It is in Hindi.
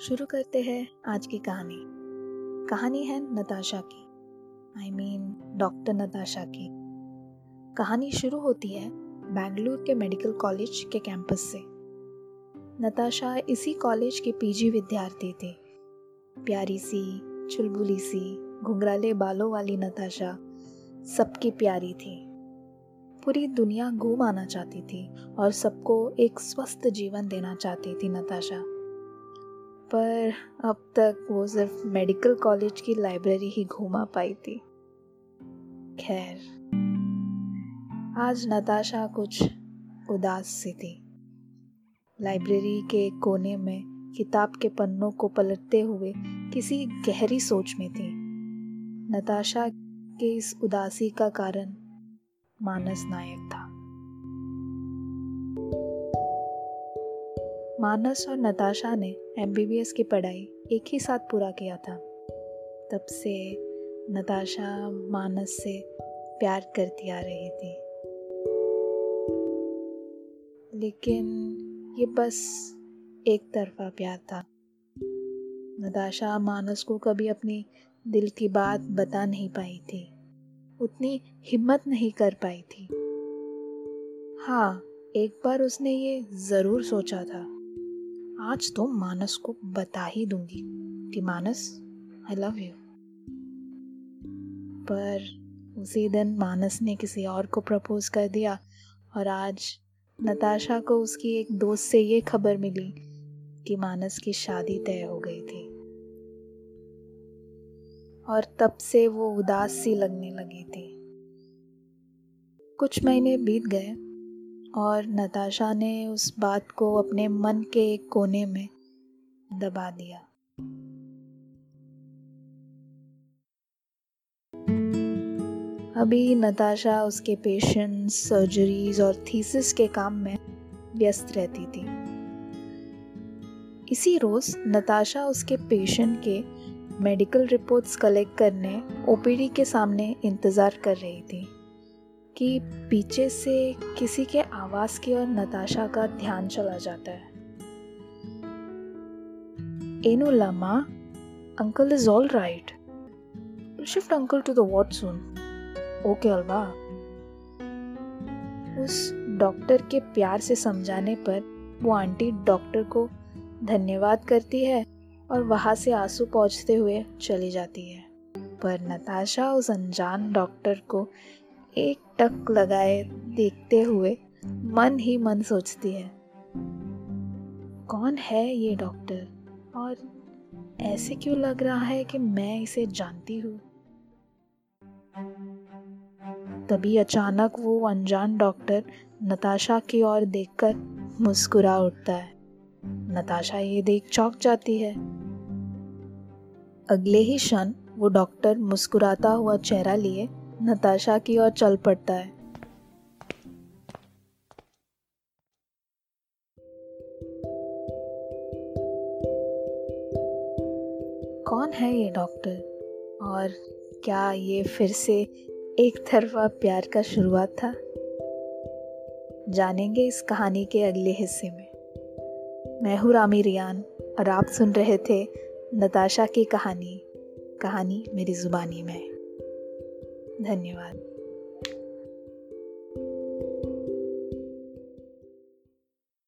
शुरू करते हैं आज की कहानी। कहानी है नताशा की। आई मीन डॉक्टर नताशा की। कहानी शुरू होती है बेंगलुरु के मेडिकल कॉलेज के कैंपस से। नताशा इसी कॉलेज की पीजी विद्यार्थी थी। प्यारी सी, चुलबुली सी, घुंघराले बालों वाली नताशा सबकी प्यारी थी। पूरी दुनिया घूम आना चाहती थी और सबको एक स्वस्थ जीवन देना चाहती थी नताशा। पर अब तक वो सिर्फ़ मेडिकल कॉलेज की लाइब्रेरी ही घूमा पाई थी। खैर, आज नताशा कुछ उदास सी थी। लाइब्रेरी के कोने में किताब के पन्नों को पलटते हुए किसी गहरी सोच में थी। नताशा के इस उदासी का कारण मानस नायक था। मानस और नताशा ने एमबीबीएस की पढ़ाई एक ही साथ पूरा किया था। तब से नताशा मानस से प्यार करती आ रही थी। लेकिन ये बस एक तरफा प्यार था। नताशा मानस को कभी अपनी दिल की बात बता नहीं पाई थी। उतनी हिम्मत नहीं कर पाई थी। हाँ एक बार उसने ये ज़रूर सोचा था। आज तो मानस को बता ही दूँगी कि मानस आई लव यू पर उसी दिन मानस ने किसी और को प्रपोज कर दिया और आज नताशा को उसकी एक दोस्त से ये खबर मिली कि मानस की शादी तय हो गई थी। और तब से वो उदास सी लगने लगी थी। कुछ महीने बीत गए और नताशा ने उस बात को अपने मन के एक कोने में दबा दिया। अभी नताशा उसके पेशेंट्स सर्जरीज और थीसिस के काम में व्यस्त रहती थी। इसी रोज नताशा उसके पेशेंट के मेडिकल रिपोर्ट्स कलेक्ट करने ओपीडी के सामने इंतज़ार कर रही थी। कि पीछे से किसी के आवाज़ की ओर नताशा का ध्यान चला जाता है। एनु लमा, uncle is all right. Shift uncle to the ward soon. Okay, अलवा। उस डॉक्टर के प्यार से समझाने पर वो आंटी डॉक्टर को धन्यवाद करती है और वहाँ से आँसू पहुँचते हुए चली जाती है। पर नताशा उस अनजान डॉक्टर को एक टक लगाए देखते हुए मन ही मन सोचती है, कौन है ये डॉक्टर? और ऐसे क्यों लग रहा है कि मैं इसे जानती हूँ? तभी अचानक वो अनजान डॉक्टर नताशा की ओर देखकर मुस्कुरा उठता है। नताशा ये देख चौंक जाती है। अगले ही क्षण वो डॉक्टर मुस्कुराता हुआ चेहरा लिए नताशा की ओर चल पड़ता है। कौन है ये डॉक्टर? और क्या ये फिर से एक तरफा प्यार का शुरुआत था? जानेंगे इस कहानी के अगले हिस्से में। मैं हूँ रामी रियान, और आप सुन रहे थे नताशा की कहानी कहानी मेरी ज़ुबानी में। धन्यवाद।